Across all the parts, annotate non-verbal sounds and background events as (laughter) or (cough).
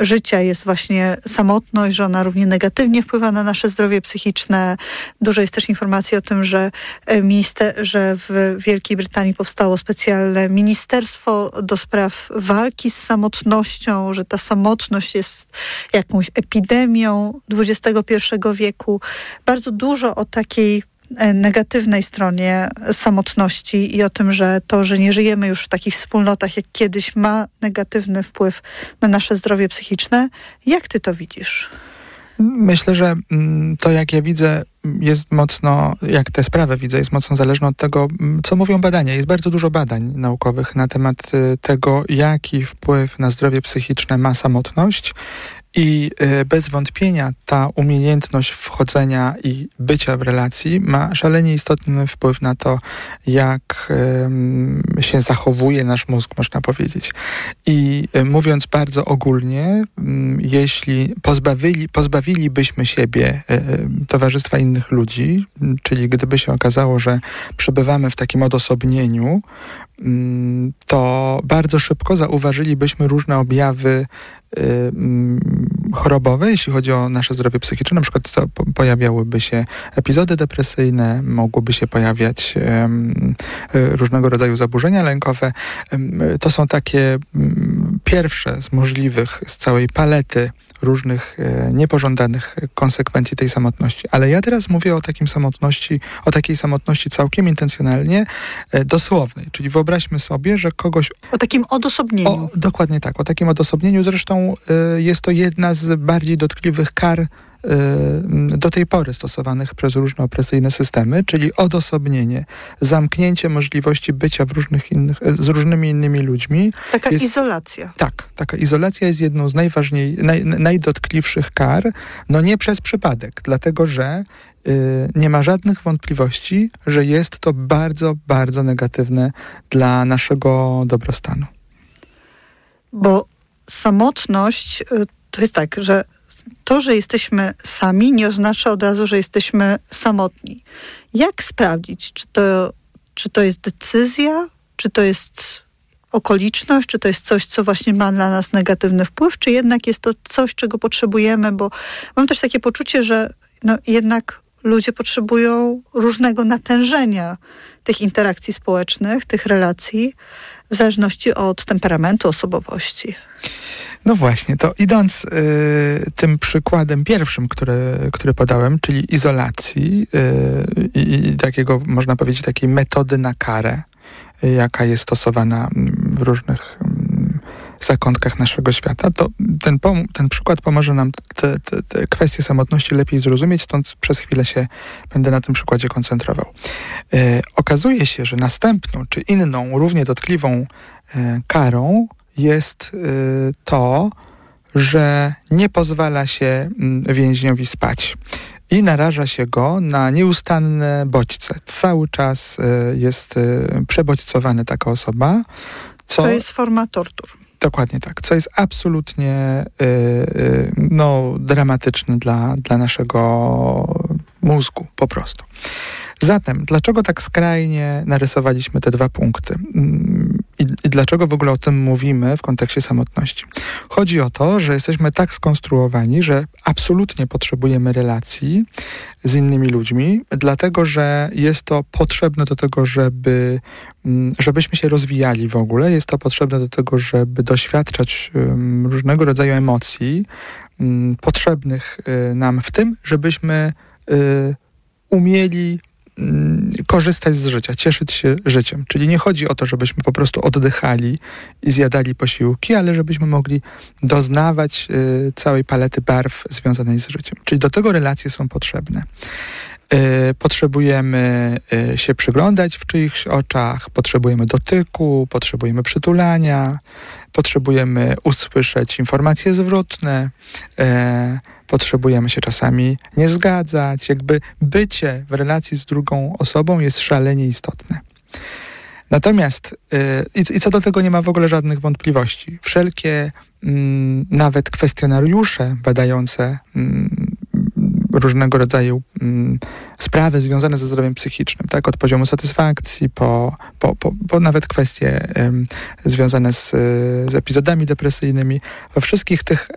życia jest właśnie samotność, że ona równie negatywnie wpływa na nasze zdrowie psychiczne. Dużo jest też informacji o tym, że, e, minister, że w Wielkiej Brytanii powstało specjalne ministerstwo do spraw walki z samotnością, że ta samotność jest jakąś epidemią XXI wieku. Bardzo dużo o takiej negatywnej stronie samotności i o tym, że to, że nie żyjemy już w takich wspólnotach jak kiedyś, ma negatywny wpływ na nasze zdrowie psychiczne. Jak ty to widzisz? Myślę, że mm, to, jak ja widzę, jest mocno, jak tę sprawę widzę, jest mocno zależne od tego, mm, co mówią badania. Jest bardzo dużo badań naukowych na temat y, tego, jaki wpływ na zdrowie psychiczne ma samotność i y, bez wątpienia ta umiejętność wchodzenia i bycia w relacji ma szalenie istotny wpływ na to, jak się zachowuje nasz mózg, można powiedzieć. I y, mówiąc bardzo ogólnie, jeśli pozbawili, pozbawilibyśmy siebie y, towarzystwa innych ludzi, czyli gdyby się okazało, że przebywamy w takim odosobnieniu, to bardzo szybko zauważylibyśmy różne objawy chorobowe, jeśli chodzi o nasze zdrowie psychiczne. Na przykład pojawiałyby się epizody depresyjne, mogłyby się pojawiać um, różnego rodzaju zaburzenia lękowe. Um, to są takie um, pierwsze z możliwych, z całej palety różnych e, niepożądanych konsekwencji tej samotności. Ale ja teraz mówię o takim samotności, o takiej samotności całkiem intencjonalnie e, dosłownej. Czyli wyobraźmy sobie, że kogoś... O takim odosobnieniu. O, dokładnie tak, o takim odosobnieniu. Zresztą e, jest to jedna z bardziej dotkliwych kar do tej pory stosowanych przez różne opresyjne systemy, czyli odosobnienie, zamknięcie możliwości bycia w różnych innych, z różnymi innymi ludźmi. Taka jest, izolacja. Tak, taka izolacja jest jedną z najważniej, naj, najdotkliwszych kar, no nie przez przypadek, dlatego że y, nie ma żadnych wątpliwości, że jest to bardzo, bardzo negatywne dla naszego dobrostanu. Bo samotność y, to jest tak, że to, że jesteśmy sami, nie oznacza od razu, że jesteśmy samotni. Jak sprawdzić, czy to, czy to jest decyzja, czy to jest okoliczność, czy to jest coś, co właśnie ma dla nas negatywny wpływ, czy jednak jest to coś, czego potrzebujemy, bo mam też takie poczucie, że no, jednak ludzie potrzebują różnego natężenia tych interakcji społecznych, tych relacji, w zależności od temperamentu, osobowości. No właśnie, to idąc y, tym przykładem pierwszym, który, który podałem, czyli izolacji y, i takiego, można powiedzieć, takiej metody na karę, y, jaka jest stosowana mm, w różnych mm, zakątkach naszego świata, to ten, ten przykład pomoże nam te, te, te, kwestie samotności lepiej zrozumieć, stąd przez chwilę się będę na tym przykładzie koncentrował. Y, okazuje się, że następną czy inną, równie dotkliwą y, karą jest y, to, że nie pozwala się mm, więźniowi spać i naraża się go na nieustanne bodźce. Cały czas jest przebodźcowana taka osoba. Co, to jest forma tortur. Dokładnie tak, co jest absolutnie no, dramatyczne dla, dla naszego mózgu po prostu. Zatem, dlaczego tak skrajnie narysowaliśmy te dwa punkty? Mm, I, I, dlaczego w ogóle o tym mówimy w kontekście samotności? Chodzi o to, że jesteśmy tak skonstruowani, że absolutnie potrzebujemy relacji z innymi ludźmi, dlatego że jest to potrzebne do tego, żeby, mm, żebyśmy się rozwijali w ogóle, jest to potrzebne do tego, żeby doświadczać um, różnego rodzaju emocji um, potrzebnych y, nam w tym, żebyśmy y, umieli korzystać z życia, cieszyć się życiem. Czyli nie chodzi o to, żebyśmy po prostu oddychali i zjadali posiłki, ale żebyśmy mogli doznawać y, całej palety barw związanej z życiem. Czyli do tego relacje są potrzebne. Y, potrzebujemy y, się przyglądać w czyichś oczach, potrzebujemy dotyku, potrzebujemy przytulania, potrzebujemy usłyszeć informacje zwrotne, e, potrzebujemy się czasami nie zgadzać. Jakby bycie w relacji z drugą osobą jest szalenie istotne. Natomiast, yy, i, co do tego nie ma w ogóle żadnych wątpliwości. Wszelkie mm, nawet kwestionariusze badające mm, różnego rodzaju mm, sprawy związane ze zdrowiem psychicznym, tak? Od poziomu satysfakcji po, po, po, po nawet kwestie związane z, z epizodami depresyjnymi. We wszystkich tych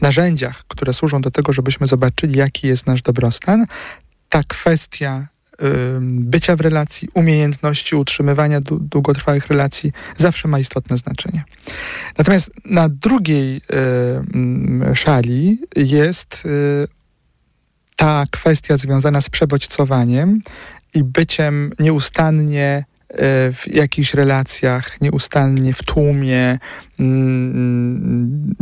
narzędziach, które służą do tego, żebyśmy zobaczyli, jaki jest nasz dobrostan, ta kwestia bycia w relacji, umiejętności utrzymywania długotrwałych relacji zawsze ma istotne znaczenie. Natomiast na drugiej szali jest y, ta kwestia związana z przebodźcowaniem i byciem nieustannie w jakichś relacjach, nieustannie w tłumie, mm,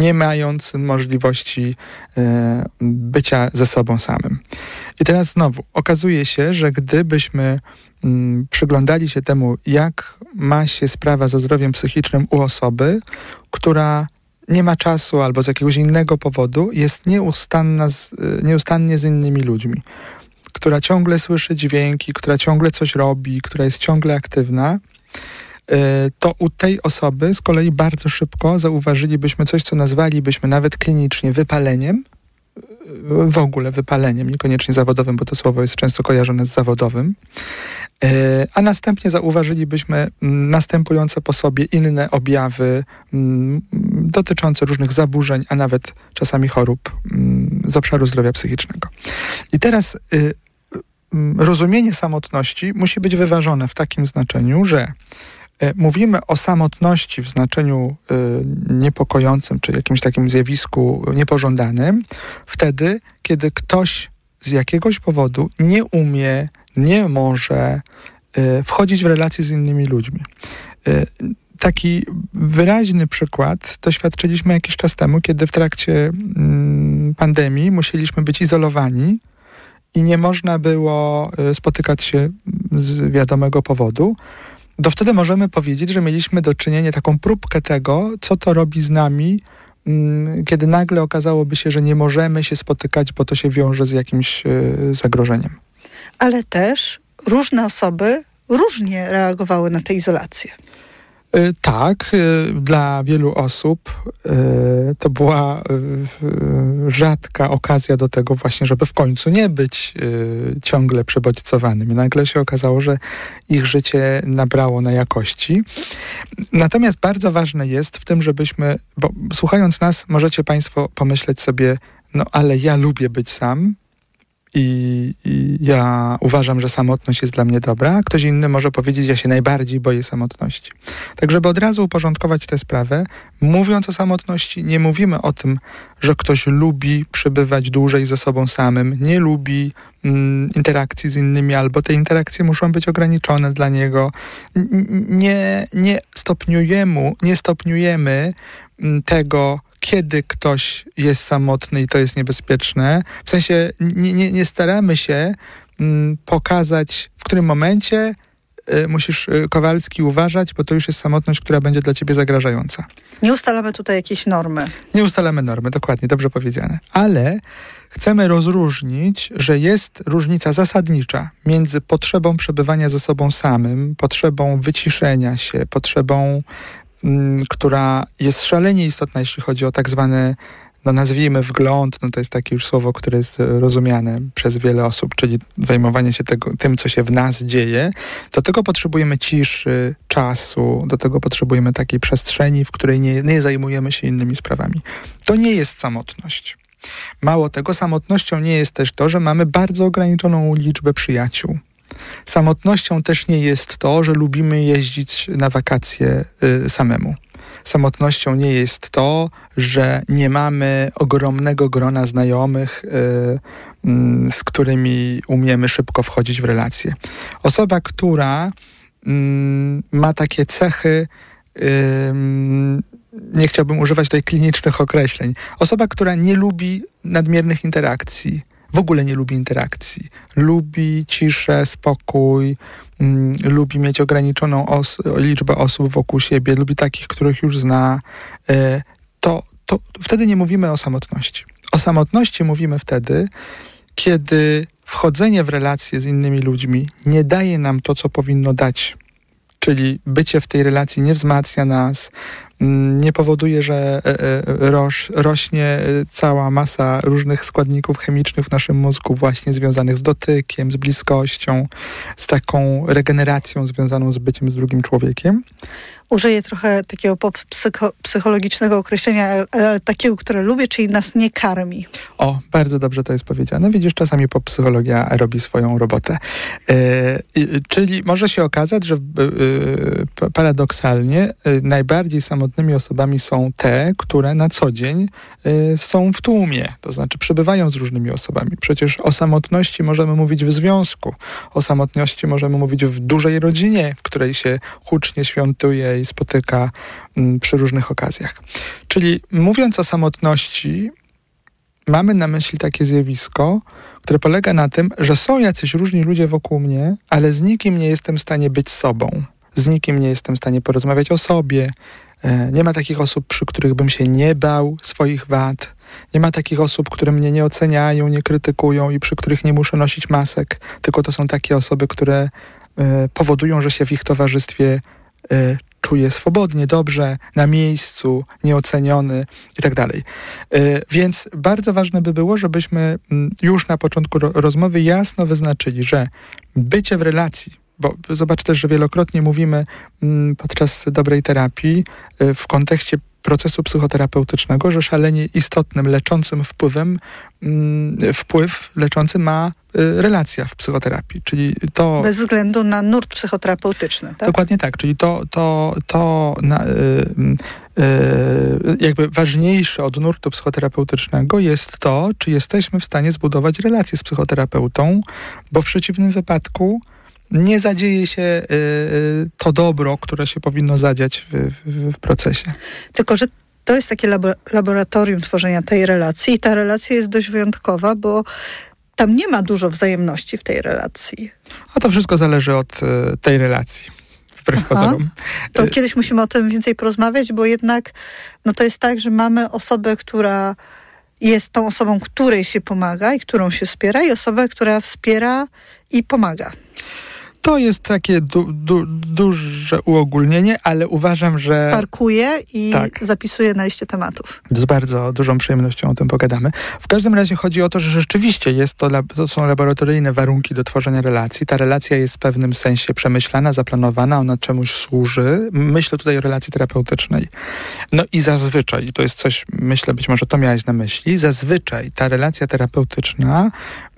nie mając możliwości e, bycia ze sobą samym. I teraz znowu okazuje się, że gdybyśmy mm, przyglądali się temu, jak ma się sprawa ze zdrowiem psychicznym u osoby, która nie ma czasu albo z jakiegoś innego powodu jest nieustanna z, e, nieustannie z innymi ludźmi która ciągle słyszy dźwięki, która ciągle coś robi, która jest ciągle aktywna, e, to u tej osoby z kolei bardzo szybko zauważylibyśmy coś, co nazwalibyśmy nawet klinicznie wypaleniem, w ogóle wypaleniem, niekoniecznie zawodowym, bo to słowo jest często kojarzone z zawodowym, a następnie zauważylibyśmy mm, następujące po sobie inne objawy mm, dotyczące różnych zaburzeń, a nawet czasami chorób mm, z obszaru zdrowia psychicznego. I teraz y, rozumienie samotności musi być wyważone w takim znaczeniu, że y, mówimy o samotności w znaczeniu y, niepokojącym, czy jakimś takim zjawisku niepożądanym, wtedy, kiedy ktoś z jakiegoś powodu nie umie, nie może wchodzić w relacje z innymi ludźmi taki wyraźny przykład doświadczyliśmy jakiś czas temu, kiedy w trakcie mm, pandemii musieliśmy być izolowani i nie można było y, spotykać się z wiadomego powodu. To wtedy możemy powiedzieć, że mieliśmy do czynienia taką próbkę tego, co to robi z nami, mm, kiedy nagle okazałoby się, że nie możemy się spotykać, bo to się wiąże z jakimś y, zagrożeniem. Ale też różne osoby różnie reagowały na tę izolację. Y, tak, y, dla wielu osób y, to była rzadka okazja do tego właśnie, żeby w końcu nie być ciągle przebodźcowanym. Nagle się okazało, że ich życie nabrało na jakości. Natomiast bardzo ważne jest w tym, żebyśmy, bo słuchając nas, możecie Państwo pomyśleć sobie, no ale ja lubię być sam, i, I, ja uważam, że samotność jest dla mnie dobra. Ktoś inny może powiedzieć, ja się najbardziej boję samotności. Tak, żeby od razu uporządkować tę sprawę, mówiąc o samotności, nie mówimy o tym, że ktoś lubi przebywać dłużej ze sobą samym, nie lubi mm, interakcji z innymi, albo te interakcje muszą być ograniczone dla niego. Nie, nie stopniujemy, nie stopniujemy mm, tego, kiedy ktoś jest samotny i to jest niebezpieczne. W sensie nie, nie, nie staramy się mm, pokazać, w którym momencie y, musisz y, Kowalski uważać, bo to już jest samotność, która będzie dla ciebie zagrażająca. Nie ustalamy tutaj jakieś normy. Nie ustalamy normy, dokładnie, dobrze powiedziane. Ale chcemy rozróżnić, że jest różnica zasadnicza między potrzebą przebywania ze sobą samym, potrzebą wyciszenia się, potrzebą która jest szalenie istotna, jeśli chodzi o tak zwany no nazwijmy wgląd, no to jest takie już słowo, które jest e, rozumiane przez wiele osób, czyli zajmowanie się tego, tym, co się w nas dzieje, do tego potrzebujemy ciszy, czasu, do tego potrzebujemy takiej przestrzeni, w której nie, nie zajmujemy się innymi sprawami. To nie jest samotność. Mało tego, samotnością nie jest też to, że mamy bardzo ograniczoną liczbę przyjaciół. Samotnością też nie jest to, że lubimy jeździć na wakacje y, samemu. Samotnością nie jest to, że nie mamy ogromnego grona znajomych, y, y, z którymi umiemy szybko wchodzić w relacje. Osoba, która mm, ma takie cechy, nie chciałbym używać tutaj klinicznych określeń. Osoba, która nie lubi nadmiernych interakcji, w ogóle nie lubi interakcji. Lubi ciszę, spokój, mm, lubi mieć ograniczoną os liczbę osób wokół siebie, lubi takich, których już zna. Y, to, to wtedy nie mówimy o samotności. O samotności mówimy wtedy, kiedy wchodzenie w relacje z innymi ludźmi nie daje nam to, co powinno dać. Czyli bycie w tej relacji nie wzmacnia nas, nie powoduje, że roś, rośnie cała masa różnych składników chemicznych w naszym mózgu, właśnie związanych z dotykiem, z bliskością, z taką regeneracją związaną z byciem z drugim człowiekiem użyję trochę takiego psycho, psychologicznego określenia, ale takiego, które lubię, czyli nas nie karmi. O, bardzo dobrze to jest powiedziane. Widzisz, czasami psychologia robi swoją robotę. E, czyli może się okazać, że e, paradoksalnie e, najbardziej samotnymi osobami są te, które na co dzień e, są w tłumie, to znaczy przebywają z różnymi osobami. Przecież o samotności możemy mówić w związku, o samotności możemy mówić w dużej rodzinie, w której się hucznie świątuje spotyka mm, przy różnych okazjach. Czyli mówiąc o samotności, mamy na myśli takie zjawisko, które polega na tym, że są jacyś różni ludzie wokół mnie, ale z nikim nie jestem w stanie być sobą. Z nikim nie jestem w stanie porozmawiać o sobie. E, nie ma takich osób, przy których bym się nie bał swoich wad. Nie ma takich osób, które mnie nie oceniają, nie krytykują i przy których nie muszę nosić masek. Tylko to są takie osoby, które e, powodują, że się w ich towarzystwie e, czuję swobodnie, dobrze, na miejscu, nieoceniony i tak. Y, więc bardzo ważne by było, żebyśmy mm, już na początku rozmowy jasno wyznaczyli, że bycie w relacji, bo zobacz też, że wielokrotnie mówimy mm, podczas dobrej terapii y, w kontekście procesu psychoterapeutycznego, że szalenie istotnym, leczącym wpływem, mm, wpływ leczący ma y, relacja w psychoterapii, czyli to... Bez względu na nurt psychoterapeutyczny, tak? Dokładnie tak, czyli to, to, to na, y, y, jakby ważniejsze od nurtu psychoterapeutycznego jest to, czy jesteśmy w stanie zbudować relację z psychoterapeutą, bo w przeciwnym wypadku nie zadzieje się y, y, to dobro, które się powinno zadziać w, w, w procesie. Tylko, że to jest takie laboratorium tworzenia tej relacji i ta relacja jest dość wyjątkowa, bo tam nie ma dużo wzajemności w tej relacji. A to wszystko zależy od y, tej relacji. Wbrew pozorom. To kiedyś musimy o tym więcej porozmawiać, bo jednak no to jest tak, że mamy osobę, która jest tą osobą, której się pomaga i którą się wspiera i osobę, która wspiera i pomaga. To jest takie du, du, duże uogólnienie, ale uważam, że. Parkuję i tak. zapisuję na liście tematów. Z bardzo dużą przyjemnością o tym pogadamy. W każdym razie chodzi o to, że rzeczywiście jest to, to są laboratoryjne warunki do tworzenia relacji. Ta relacja jest w pewnym sensie przemyślana, zaplanowana, ona czemuś służy. Myślę tutaj o relacji terapeutycznej. No i zazwyczaj, i to jest coś, myślę, być może to miałeś na myśli, zazwyczaj ta relacja terapeutyczna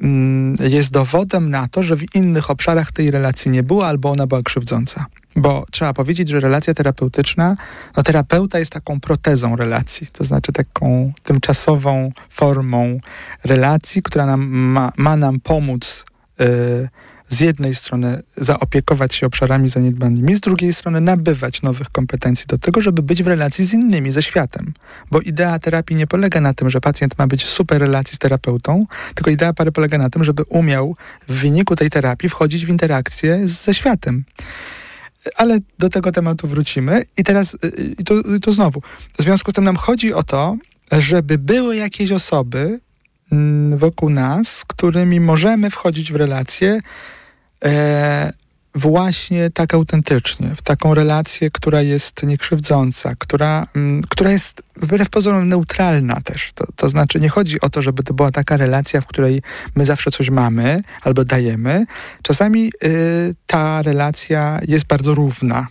mm, jest dowodem na to, że w innych obszarach tej relacji relacji nie było, albo ona była krzywdząca. Bo trzeba powiedzieć, że relacja terapeutyczna, no terapeuta jest taką protezą relacji, to znaczy taką tymczasową formą relacji, która nam ma, ma nam pomóc yy, z jednej strony zaopiekować się obszarami zaniedbanymi, z drugiej strony nabywać nowych kompetencji do tego, żeby być w relacji z innymi, ze światem. Bo idea terapii nie polega na tym, że pacjent ma być w super relacji z terapeutą, tylko idea pary polega na tym, żeby umiał w wyniku tej terapii wchodzić w interakcję ze światem. Ale do tego tematu wrócimy. I teraz, y, i to, to znowu, w związku z tym nam chodzi o to, żeby były jakieś osoby mm, wokół nas, z którymi możemy wchodzić w relacje, e, właśnie tak autentycznie, w taką relację, która jest niekrzywdząca, która, mm, która jest wbrew pozorom neutralna też. To, to znaczy nie chodzi o to, żeby to była taka relacja, w której my zawsze coś mamy albo dajemy. Czasami y, ta relacja jest bardzo równa,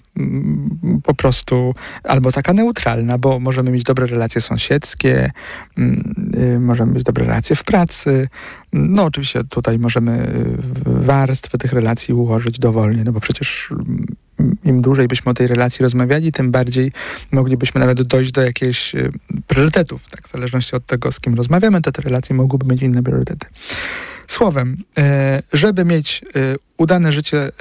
po prostu albo taka neutralna, bo możemy mieć dobre relacje sąsiedzkie, mm, y, możemy mieć dobre relacje w pracy. No oczywiście tutaj możemy y, warstwy tych relacji ułożyć dowolnie, no bo przecież im dłużej byśmy o tej relacji rozmawiali, tym bardziej moglibyśmy nawet dojść do jakichś e, priorytetów. Tak? W zależności od tego, z kim rozmawiamy, to te relacje mogłyby mieć inne priorytety. Słowem, e, żeby mieć e, udane życie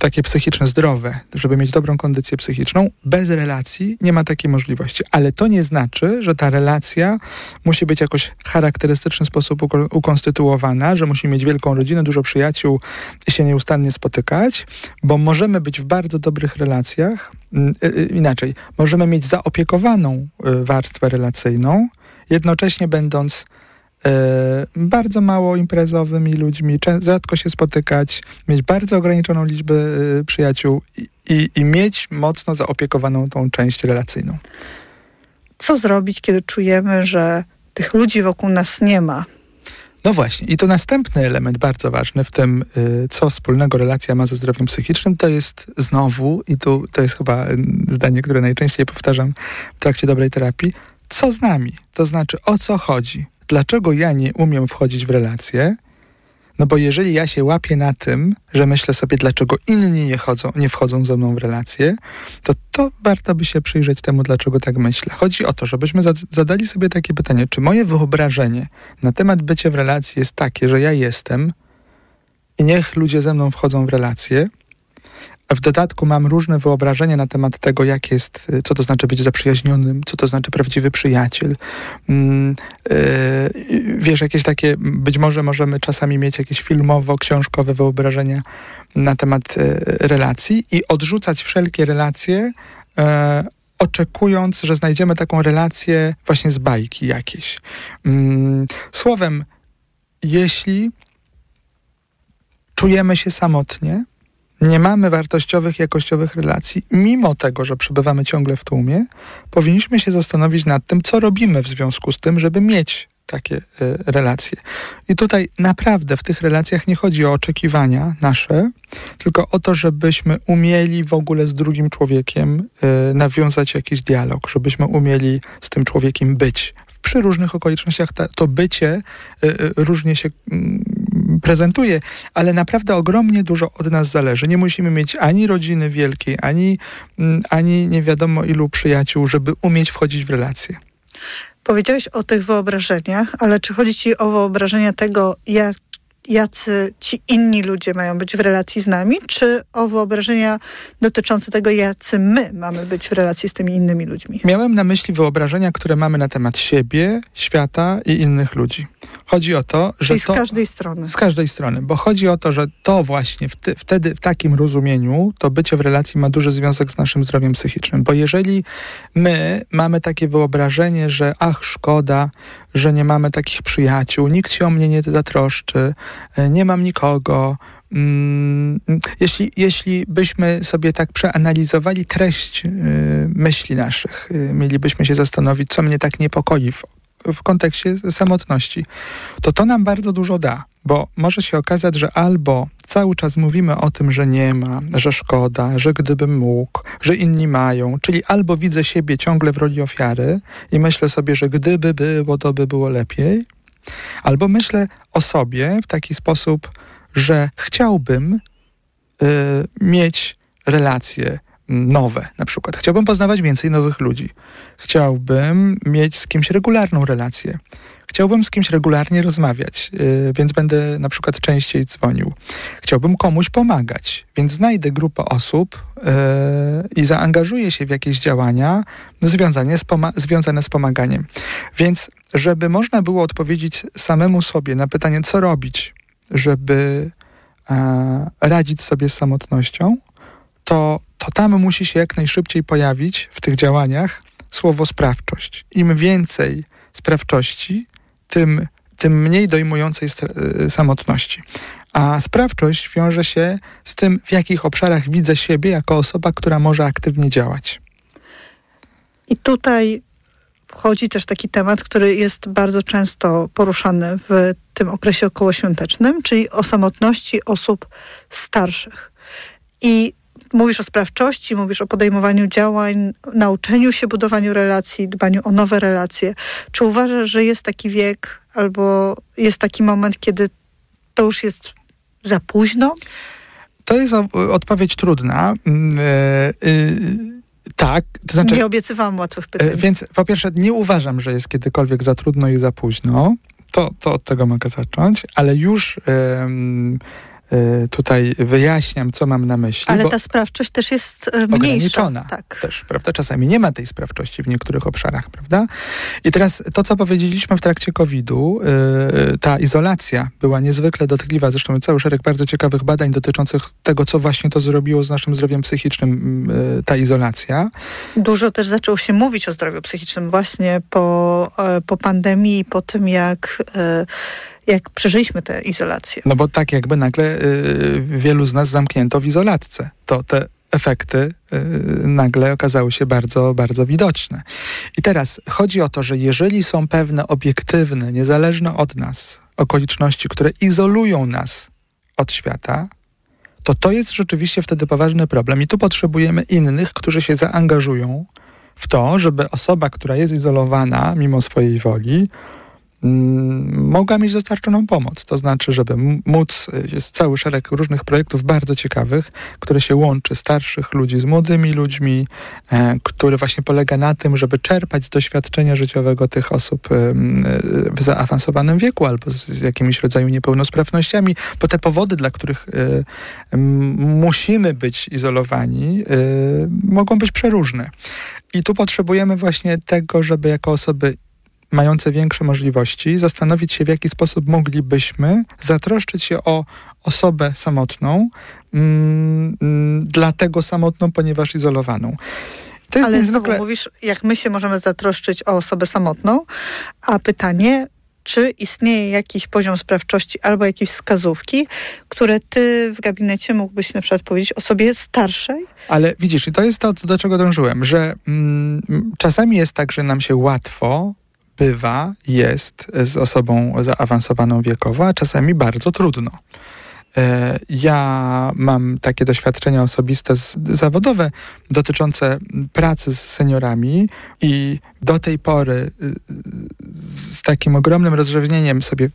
takie psychiczne, zdrowe, żeby mieć dobrą kondycję psychiczną, bez relacji nie ma takiej możliwości. Ale to nie znaczy, że ta relacja musi być jakoś charakterystyczny sposób ukonstytuowana, że musi mieć wielką rodzinę, dużo przyjaciół i się nieustannie spotykać, bo możemy być w bardzo dobrych relacjach, inaczej, możemy mieć zaopiekowaną warstwę relacyjną, jednocześnie będąc bardzo mało imprezowymi ludźmi, rzadko się spotykać, mieć bardzo ograniczoną liczbę przyjaciół i, i, i mieć mocno zaopiekowaną tą część relacyjną. Co zrobić, kiedy czujemy, że tych ludzi wokół nas nie ma? No właśnie, i to następny element bardzo ważny w tym, y, co wspólnego relacja ma ze zdrowiem psychicznym, to jest znowu, i tu to jest chyba zdanie, które najczęściej powtarzam w trakcie dobrej terapii, co z nami? To znaczy, o co chodzi? Dlaczego ja nie umiem wchodzić w relacje? No bo jeżeli ja się łapię na tym, że myślę sobie, dlaczego inni nie, chodzą, nie wchodzą ze mną w relacje, to to warto by się przyjrzeć temu, dlaczego tak myślę. Chodzi o to, żebyśmy zadali sobie takie pytanie, czy moje wyobrażenie na temat bycia w relacji jest takie, że ja jestem i niech ludzie ze mną wchodzą w relacje, w dodatku mam różne wyobrażenia na temat tego, jak jest, co to znaczy być zaprzyjaźnionym, co to znaczy prawdziwy przyjaciel. Yy, wiesz, jakieś takie, być może możemy czasami mieć jakieś filmowo-książkowe wyobrażenia na temat yy, relacji i odrzucać wszelkie relacje, oczekując, że znajdziemy taką relację właśnie z bajki jakiejś. Mm, słowem, jeśli czujemy się samotnie, nie mamy wartościowych, jakościowych relacji, mimo tego, że przebywamy ciągle w tłumie, powinniśmy się zastanowić nad tym, co robimy w związku z tym, żeby mieć takie y, relacje. I tutaj naprawdę w tych relacjach nie chodzi o oczekiwania nasze, tylko o to, żebyśmy umieli w ogóle z drugim człowiekiem y, nawiązać jakiś dialog, żebyśmy umieli z tym człowiekiem być. Przy różnych okolicznościach ta, to bycie y, różnie się mm, prezentuje, ale naprawdę ogromnie dużo od nas zależy. Nie musimy mieć ani rodziny wielkiej, ani, mm, ani nie wiadomo ilu przyjaciół, żeby umieć wchodzić w relacje. Powiedziałeś o tych wyobrażeniach, ale czy chodzi ci o wyobrażenia tego, jak jacy ci inni ludzie mają być w relacji z nami, czy o wyobrażenia dotyczące tego, jacy my mamy być w relacji z tymi innymi ludźmi? Miałem na myśli wyobrażenia, które mamy na temat siebie, świata i innych ludzi. Chodzi o to, że. Czyli to, z każdej strony. Z każdej strony, bo chodzi o to, że to właśnie w ty, wtedy, w takim rozumieniu, to bycie w relacji ma duży związek z naszym zdrowiem psychicznym. Bo jeżeli my mamy takie wyobrażenie, że ach, szkoda, że nie mamy takich przyjaciół, nikt się o mnie nie zatroszczy, e, nie mam nikogo. Mm, jeśli, jeśli byśmy sobie tak przeanalizowali treść e, myśli naszych, e, mielibyśmy się zastanowić, co mnie tak niepokoi w w kontekście samotności, to to nam bardzo dużo da, bo może się okazać, że albo cały czas mówimy o tym, że nie ma, że szkoda, że gdybym mógł, że inni mają, czyli albo widzę siebie ciągle w roli ofiary i myślę sobie, że gdyby było, to by było lepiej, albo myślę o sobie w taki sposób, że chciałbym y, mieć relacje nowe na przykład. Chciałbym poznawać więcej nowych ludzi. Chciałbym mieć z kimś regularną relację. Chciałbym z kimś regularnie rozmawiać, yy, więc będę na przykład częściej dzwonił. Chciałbym komuś pomagać, więc znajdę grupę osób yy, i zaangażuję się w jakieś działania związane z, związane z pomaganiem. Więc, żeby można było odpowiedzieć samemu sobie na pytanie, co robić, żeby yy, radzić sobie z samotnością, to to tam musi się jak najszybciej pojawić w tych działaniach słowo sprawczość. Im więcej sprawczości, tym, tym mniej dojmującej y, samotności. A sprawczość wiąże się z tym, w jakich obszarach widzę siebie jako osoba, która może aktywnie działać. I tutaj wchodzi też taki temat, który jest bardzo często poruszany w tym okresie okołoświątecznym, czyli o samotności osób starszych. I mówisz o sprawczości, mówisz o podejmowaniu działań, nauczeniu się budowaniu relacji, dbaniu o nowe relacje. Czy uważasz, że jest taki wiek albo jest taki moment, kiedy to już jest za późno? To jest odpowiedź trudna. Yy, tak, to znaczy. Nie obiecywałam łatwych pytań. Więc po pierwsze, nie uważam, że jest kiedykolwiek za trudno i za późno. To, to od tego mogę zacząć, ale już. Yy, y, tutaj wyjaśniam, co mam na myśli. Ale ta sprawczość też jest y, mniejsza. Ograniczona tak. też, prawda? Czasami nie ma tej sprawczości w niektórych obszarach, prawda? I teraz to, co powiedzieliśmy w trakcie COVID-u, y, ta izolacja była niezwykle dotkliwa. Zresztą cały szereg bardzo ciekawych badań dotyczących tego, co właśnie to zrobiło z naszym zdrowiem psychicznym, ta izolacja. Dużo też zaczęło się mówić o zdrowiu psychicznym właśnie po, e, po pandemii, po tym jak e, jak przeżyliśmy tę izolację. No bo tak jakby nagle y, wielu z nas zamknięto w izolatce. To te efekty y, nagle okazały się bardzo, bardzo widoczne. I teraz chodzi o to, że jeżeli są pewne obiektywne, niezależne od nas okoliczności, które izolują nas od świata, to to jest rzeczywiście wtedy poważny problem. I tu potrzebujemy innych, którzy się zaangażują w to, żeby osoba, która jest izolowana mimo swojej woli, mogła mieć dostarczoną pomoc. To znaczy, żeby móc, y, jest cały szereg różnych projektów bardzo ciekawych, które się łączy starszych ludzi z młodymi ludźmi, e, który właśnie polega na tym, żeby czerpać z doświadczenia życiowego tych osób e, w zaawansowanym wieku albo z jakimiś rodzaju niepełnosprawnościami, bo te powody, dla których e, musimy być izolowani, mogą być przeróżne. I tu potrzebujemy właśnie tego, żeby jako osoby mające większe możliwości, zastanowić się, w jaki sposób moglibyśmy zatroszczyć się o osobę samotną, mm, mm, dlatego samotną, ponieważ izolowaną. To jest Ale niezwykle... znowu mówisz, jak my się możemy zatroszczyć o osobę samotną, a pytanie, czy istnieje jakiś poziom sprawczości albo jakieś wskazówki, które ty w gabinecie mógłbyś na przykład powiedzieć osobie starszej? Ale widzisz, to jest to, do czego dążyłem, że mm, czasami jest tak, że nam się łatwo bywa, jest z osobą zaawansowaną wiekowo, a czasami bardzo trudno. E, ja mam takie doświadczenia osobiste, zawodowe dotyczące pracy z seniorami i do tej pory y, z takim ogromnym rozrzewnieniem sobie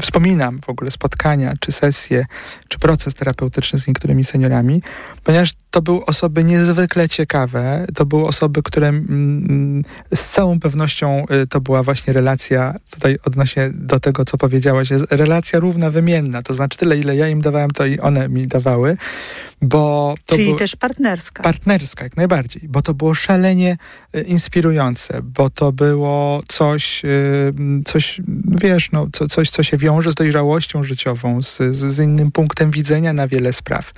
wspominam w ogóle spotkania, czy sesje, czy proces terapeutyczny z niektórymi seniorami, ponieważ to były osoby niezwykle ciekawe, to były osoby, które z całą pewnością y, to była właśnie relacja, tutaj odnośnie do tego, co powiedziałaś, relacja równa, wymienna, to znaczy tyle, ile ja im dawałem, to i one mi dawały, bo to Czyli też partnerska. Partnerska, jak najbardziej, bo to było szalenie y, inspirujące, bo to było coś, y, coś wiesz, no, co, coś, co się wiąże z dojrzałością życiową, z, z innym punktem widzenia na wiele spraw.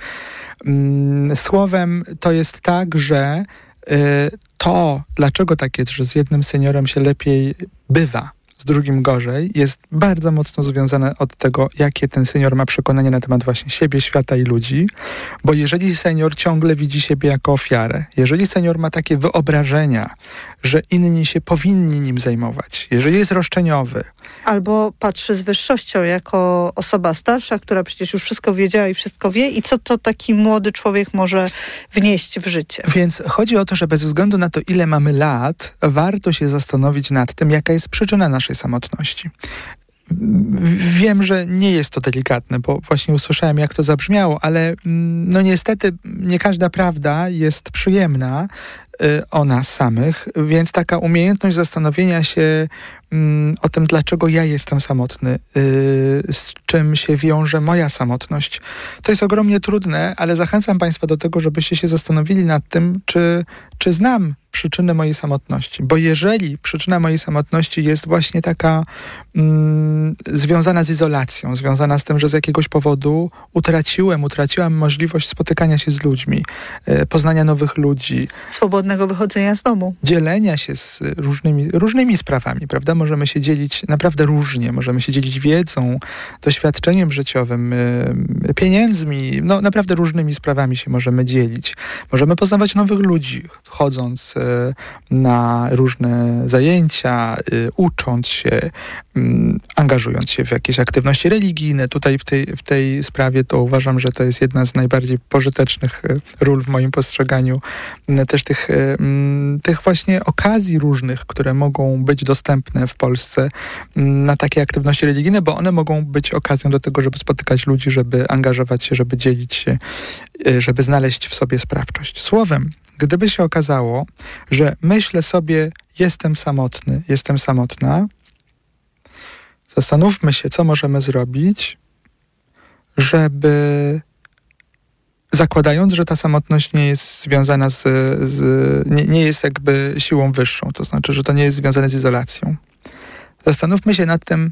Mm, słowem, to jest tak, że y, to, dlaczego tak jest, że z jednym seniorem się lepiej bywa, z drugim gorzej, jest bardzo mocno związane od tego, jakie ten senior ma przekonanie na temat właśnie siebie, świata i ludzi, bo jeżeli senior ciągle widzi siebie jako ofiarę, jeżeli senior ma takie wyobrażenia, że inni się powinni nim zajmować, jeżeli jest roszczeniowy. Albo patrzy z wyższością jako osoba starsza, która przecież już wszystko wiedziała i wszystko wie i co to taki młody człowiek może wnieść w życie. Więc chodzi o to, że bez względu na to, ile mamy lat, warto się zastanowić nad tym, jaka jest przyczyna naszej samotności. Wiem, że nie jest to delikatne, bo właśnie usłyszałem, jak to zabrzmiało, ale mm, no niestety nie każda prawda jest przyjemna o nas samych, więc taka umiejętność zastanowienia się mm, o tym, dlaczego ja jestem samotny, y, z czym się wiąże moja samotność, to jest ogromnie trudne, ale zachęcam Państwa do tego, żebyście się zastanowili nad tym, czy, czy znam przyczynę mojej samotności. Bo jeżeli przyczyna mojej samotności jest właśnie taka mm, związana z izolacją, związana z tym, że z jakiegoś powodu utraciłem, utraciłam możliwość spotykania się z ludźmi, e, poznania nowych ludzi. Swobodnego wychodzenia z domu. Dzielenia się z różnymi, różnymi sprawami, prawda? Możemy się dzielić naprawdę różnie, możemy się dzielić wiedzą, doświadczeniem życiowym, e, pieniędzmi, no naprawdę różnymi sprawami się możemy dzielić. Możemy poznawać nowych ludzi, chodząc e, na różne zajęcia, y, ucząc się, mm, angażując się w jakieś aktywności religijne. Tutaj w tej, w tej sprawie to uważam, że to jest jedna z najbardziej pożytecznych y, ról w moim postrzeganiu też tych, y, mm, tych właśnie okazji różnych, które mogą być dostępne w Polsce na takie aktywności religijne, bo one mogą być okazją do tego, żeby spotykać ludzi, żeby angażować się, żeby dzielić się, żeby znaleźć w sobie sprawczość. Słowem, gdyby się okazało, że myślę sobie, jestem samotny, jestem samotna, zastanówmy się, co możemy zrobić, żeby zakładając, że ta samotność nie jest związana z, z nie, nie, jest jakby siłą wyższą, to znaczy, że to nie jest związane z izolacją. Zastanówmy się nad tym,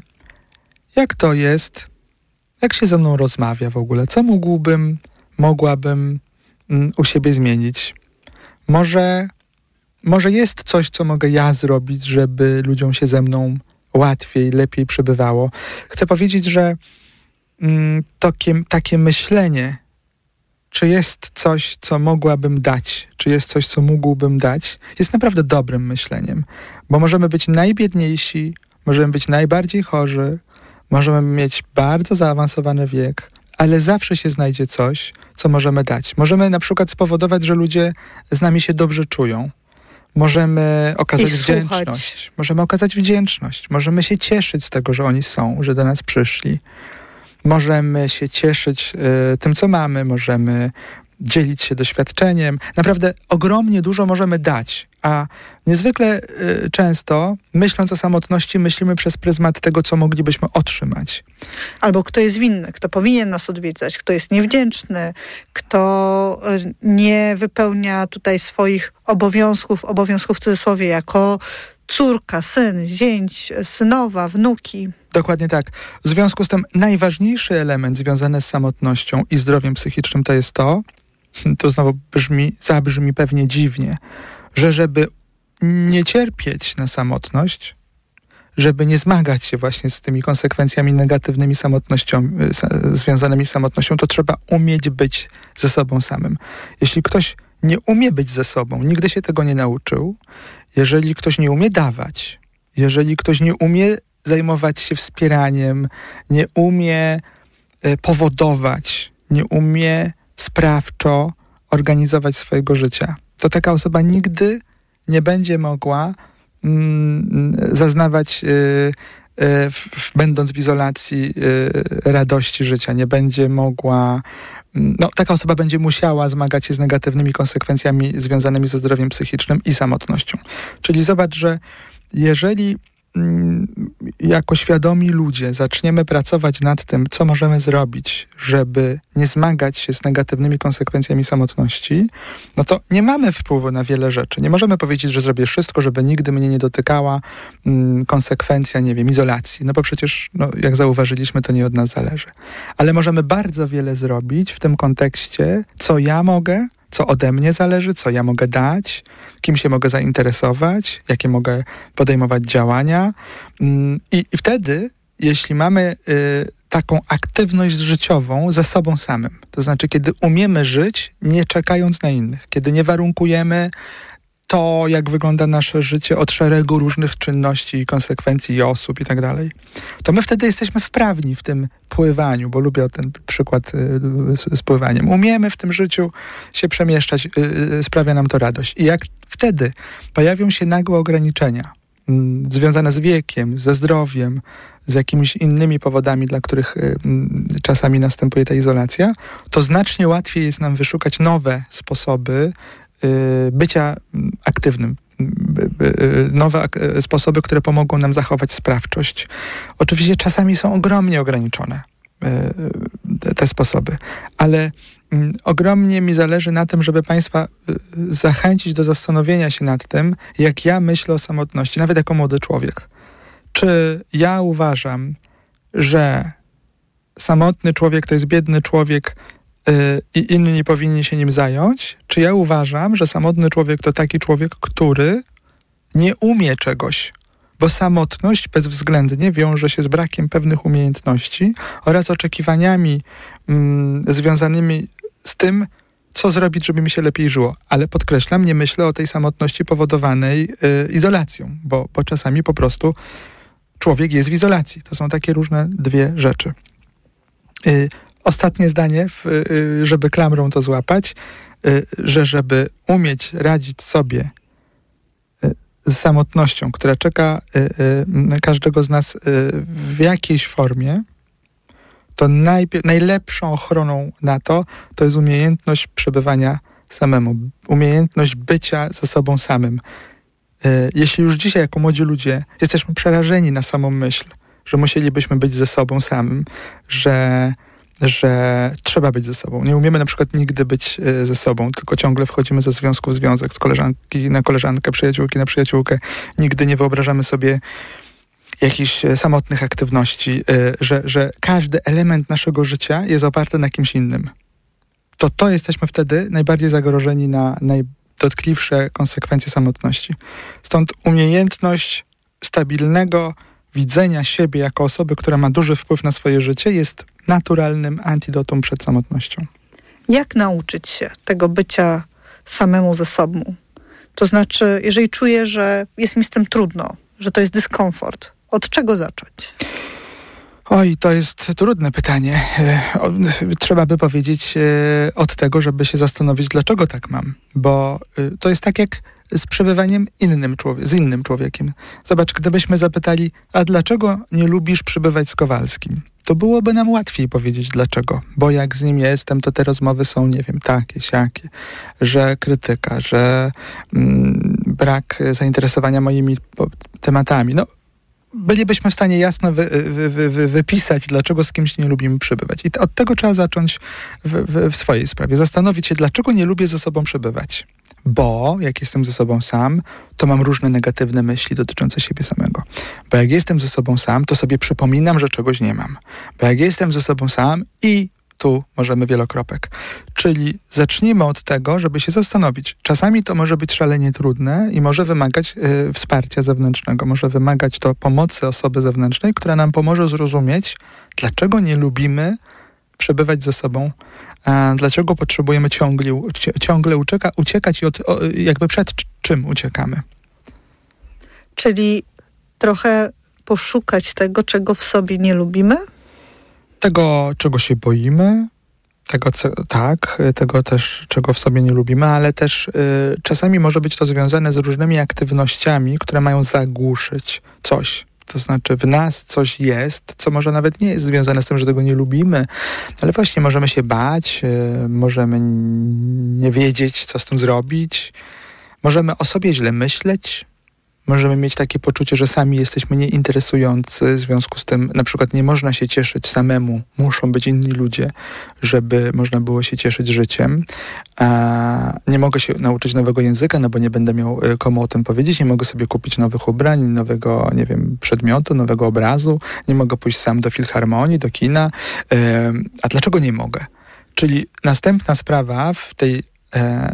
jak to jest, jak się ze mną rozmawia w ogóle, co mógłbym, mogłabym mm, u siebie zmienić. Może, może jest coś, co mogę ja zrobić, żeby ludziom się ze mną łatwiej, lepiej przebywało. Chcę powiedzieć, że mm, takie, takie myślenie, czy jest coś, co mogłabym dać, czy jest coś, co mógłbym dać, jest naprawdę dobrym myśleniem, bo możemy być najbiedniejsi, możemy być najbardziej chorzy, możemy mieć bardzo zaawansowany wiek, ale zawsze się znajdzie coś, co możemy dać. Możemy na przykład spowodować, że ludzie z nami się dobrze czują. Możemy okazać wdzięczność. Możemy okazać wdzięczność. Możemy się cieszyć z tego, że oni są, że do nas przyszli. Możemy się cieszyć y, tym, co mamy. Możemy dzielić się doświadczeniem. Naprawdę ogromnie dużo możemy dać, a niezwykle y, często, myśląc o samotności, myślimy przez pryzmat tego, co moglibyśmy otrzymać. Albo kto jest winny, kto powinien nas odwiedzać, kto jest niewdzięczny, kto y, nie wypełnia tutaj swoich obowiązków, obowiązków w cudzysłowie, jako córka, syn, zięć, synowa, wnuki. Dokładnie tak. W związku z tym najważniejszy element związany z samotnością i zdrowiem psychicznym to jest to, (laughs) to znowu brzmi, zabrzmi pewnie dziwnie, że żeby nie cierpieć na samotność, żeby nie zmagać się właśnie z tymi konsekwencjami negatywnymi samotnością, y, związanymi z samotnością, to trzeba umieć być ze sobą samym. Jeśli ktoś nie umie być ze sobą, nigdy się tego nie nauczył, jeżeli ktoś nie umie dawać, jeżeli ktoś nie umie zajmować się wspieraniem, nie umie y, powodować, nie umie sprawczo organizować swojego życia, to taka osoba nigdy nie będzie mogła mm, zaznawać, y, y, w, będąc w izolacji, y, radości życia. Nie będzie mogła. Mm, no, taka osoba będzie musiała zmagać się z negatywnymi konsekwencjami związanymi ze zdrowiem psychicznym i samotnością. Czyli zobacz, że jeżeli jako świadomi ludzie zaczniemy pracować nad tym, co możemy zrobić, żeby nie zmagać się z negatywnymi konsekwencjami samotności, no to nie mamy wpływu na wiele rzeczy. Nie możemy powiedzieć, że zrobię wszystko, żeby nigdy mnie nie dotykała mm, konsekwencja, nie wiem, izolacji. No bo przecież, no, jak zauważyliśmy, to nie od nas zależy. Ale możemy bardzo wiele zrobić w tym kontekście, co ja mogę, co ode mnie zależy, co ja mogę dać, kim się mogę zainteresować, jakie mogę podejmować działania. Mm, I, i wtedy, jeśli mamy y, taką aktywność życiową ze sobą samym, to znaczy, kiedy umiemy żyć, nie czekając na innych, kiedy nie warunkujemy to, jak wygląda nasze życie od szeregu różnych czynności, konsekwencji i osób i tak dalej, to my wtedy jesteśmy wprawni w tym pływaniu, bo lubię ten przykład y, z pływaniem. Umiemy w tym życiu się przemieszczać, y, y, sprawia nam to radość. I jak wtedy pojawią się nagłe ograniczenia mm, związane z wiekiem, ze zdrowiem, z jakimiś innymi powodami, dla których mm, czasami następuje ta izolacja, to znacznie łatwiej jest nam wyszukać nowe sposoby bycia aktywnym, y, y, nowe sposoby, które pomogą nam zachować sprawczość. Oczywiście czasami są ogromnie ograniczone te sposoby, ale mm, ogromnie mi zależy na tym, żeby Państwa zachęcić do zastanowienia się nad tym, jak ja myślę o samotności, nawet jako młody człowiek. Czy ja uważam, że samotny człowiek to jest biedny człowiek, i inni powinni się nim zająć, czy ja uważam, że samotny człowiek to taki człowiek, który nie umie czegoś, bo samotność bezwzględnie wiąże się z brakiem pewnych umiejętności oraz oczekiwaniami mm, związanymi z tym, co zrobić, żeby mi się lepiej żyło. Ale podkreślam, nie myślę o tej samotności powodowanej y, izolacją, bo, bo czasami po prostu człowiek jest w izolacji. To są takie różne dwie rzeczy. Y, ostatnie zdanie, y, żeby klamrą to złapać, y, że żeby umieć radzić sobie y, z samotnością, która czeka każdego z nas w jakiejś formie, to najlepszą ochroną na to to jest umiejętność przebywania samemu, umiejętność bycia ze sobą samym. Jeśli już dzisiaj, jako młodzi ludzie, jesteśmy przerażeni na samą myśl, że musielibyśmy być ze sobą samym, że że trzeba być ze sobą. Nie umiemy na przykład nigdy być e, ze sobą, tylko ciągle wchodzimy ze związku w związek, z koleżanki na koleżankę, przyjaciółki na przyjaciółkę. Nigdy nie wyobrażamy sobie jakichś e, samotnych aktywności, e, że, że każdy element naszego życia jest oparty na kimś innym. To to jesteśmy wtedy najbardziej zagrożeni na najdotkliwsze konsekwencje samotności. Stąd umiejętność stabilnego widzenia siebie jako osoby, która ma duży wpływ na swoje życie, jest naturalnym antidotum przed samotnością. Jak nauczyć się tego bycia samemu ze sobą? To znaczy, jeżeli czuję, że jest mi z tym trudno, że to jest dyskomfort, od czego zacząć? Oj, to jest trudne pytanie. E, trzeba by powiedzieć e, od tego, żeby się zastanowić, dlaczego tak mam. Bo e, to jest tak jak z przebywaniem innym człowiek, z innym człowiekiem. Zobacz, gdybyśmy zapytali, a dlaczego nie lubisz przebywać z Kowalskim? To byłoby nam łatwiej powiedzieć dlaczego. Bo jak z nim jestem, to te rozmowy są, nie wiem, takie, siakie, że krytyka, że mm, brak zainteresowania moimi tematami. No, bylibyśmy w stanie jasno wy, wy, wy, wypisać, dlaczego z kimś nie lubimy przebywać. I od tego trzeba zacząć w, w, swojej sprawie. Zastanowić się, dlaczego nie lubię ze sobą przebywać. Bo jak jestem ze sobą sam, to mam różne negatywne myśli dotyczące siebie samego. Bo jak jestem ze sobą sam, to sobie przypominam, że czegoś nie mam. Bo jak jestem ze sobą sam i tu możemy wielokropek. Czyli zacznijmy od tego, żeby się zastanowić. Czasami to może być szalenie trudne i może wymagać y, wsparcia zewnętrznego, może wymagać to pomocy osoby zewnętrznej, która nam pomoże zrozumieć, dlaczego nie lubimy przebywać ze sobą, dlaczego potrzebujemy ciągle, ciągle ucieka, uciekać i od, jakby przed czym uciekamy. Czyli trochę poszukać tego, czego w sobie nie lubimy? tego, czego się boimy, tego, co, tak, tego też, czego w sobie nie lubimy, ale też y, czasami może być to związane z różnymi aktywnościami, które mają zagłuszyć coś. To znaczy w nas coś jest, co może nawet nie jest związane z tym, że tego nie lubimy, ale właśnie możemy się bać, y, możemy nie wiedzieć, co z tym zrobić, możemy o sobie źle myśleć, możemy mieć takie poczucie, że sami jesteśmy nieinteresujący, w związku z tym na przykład nie można się cieszyć samemu, muszą być inni ludzie, żeby można było się cieszyć życiem. A nie mogę się nauczyć nowego języka, no bo nie będę miał y, komu o tym powiedzieć, nie mogę sobie kupić nowych ubrań, nowego, nie wiem, przedmiotu, nowego obrazu, nie mogę pójść sam do filharmonii, do kina. A dlaczego nie mogę? Czyli następna sprawa w tej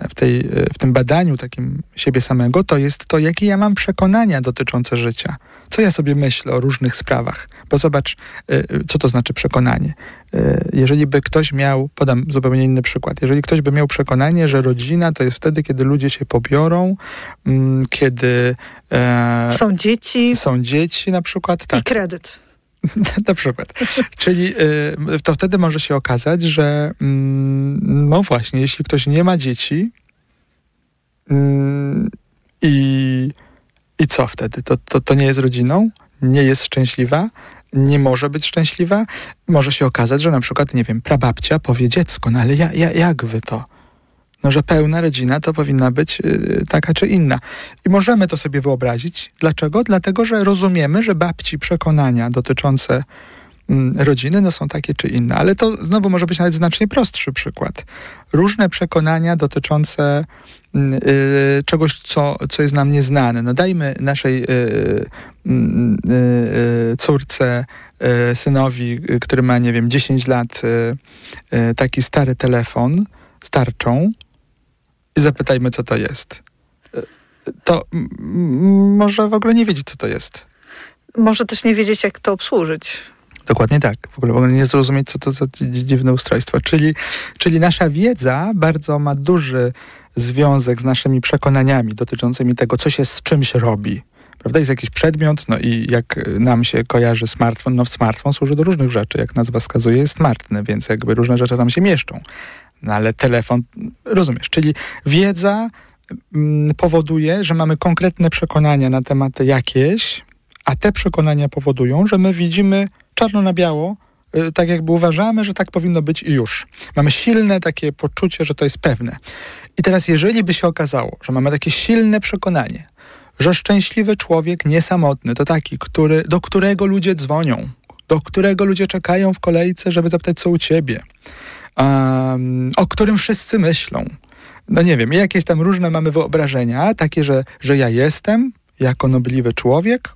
w, tej, e, w tym badaniu takim siebie samego, to jest to, jakie ja mam przekonania dotyczące życia. Co ja sobie myślę o różnych sprawach. Bo zobacz, e, co to znaczy przekonanie. Jeżeli by ktoś miał, podam zupełnie inny przykład, jeżeli ktoś by miał przekonanie, że rodzina to jest wtedy, kiedy ludzie się pobiorą, mm, kiedy... Są dzieci. Są dzieci na przykład. Tak. I kredyt. (laughs) Na przykład. Czyli y, to wtedy może się okazać, że mm, no właśnie, jeśli ktoś nie ma dzieci mm, i, i co wtedy? To, to, to nie jest rodziną? Nie jest szczęśliwa? Nie może być szczęśliwa? Może się okazać, że na przykład, nie wiem, prababcia powie dziecko, no ale ja, ja, jak wy to? No, że pełna rodzina to powinna być y, taka czy inna. I możemy to sobie wyobrazić. Dlaczego? Dlatego, że rozumiemy, że babci przekonania dotyczące mm, rodziny no, są takie czy inne. Ale to znowu może być nawet znacznie prostszy przykład. Różne przekonania dotyczące y, czegoś, co, co jest nam nieznane. No dajmy naszej y, mm, córce, synowi, który ma, nie wiem, 10 lat, taki stary telefon, starczą, zapytajmy, co to jest. To może w ogóle nie wiedzieć, co to jest. Może też nie wiedzieć, jak to obsłużyć. Dokładnie tak. W ogóle, ogóle nie zrozumieć, co to za dziwne ustrojstwo. Czyli, czyli nasza wiedza bardzo ma duży związek z naszymi przekonaniami dotyczącymi tego, co się z czymś robi. Prawda? Jest jakiś przedmiot, no i jak nam się kojarzy smartfon, no smartfon służy do różnych rzeczy. Jak nazwa wskazuje, jest smartny, więc jakby różne rzeczy tam się mieszczą. No ale telefon, rozumiesz, czyli wiedza mm, powoduje, że mamy konkretne przekonania na tematy jakieś, a te przekonania powodują, że my widzimy czarno na biało, y, tak jakby uważamy, że tak powinno być i już. Mamy silne takie poczucie, że to jest pewne. I teraz, jeżeli by się okazało, że mamy takie silne przekonanie, że szczęśliwy człowiek niesamotny to taki, który, do którego ludzie dzwonią, do którego ludzie czekają w kolejce, żeby zapytać, co u ciebie, um, o którym wszyscy myślą. No nie wiem, jakieś tam różne mamy wyobrażenia, takie, że, że ja jestem jako nobliwy człowiek,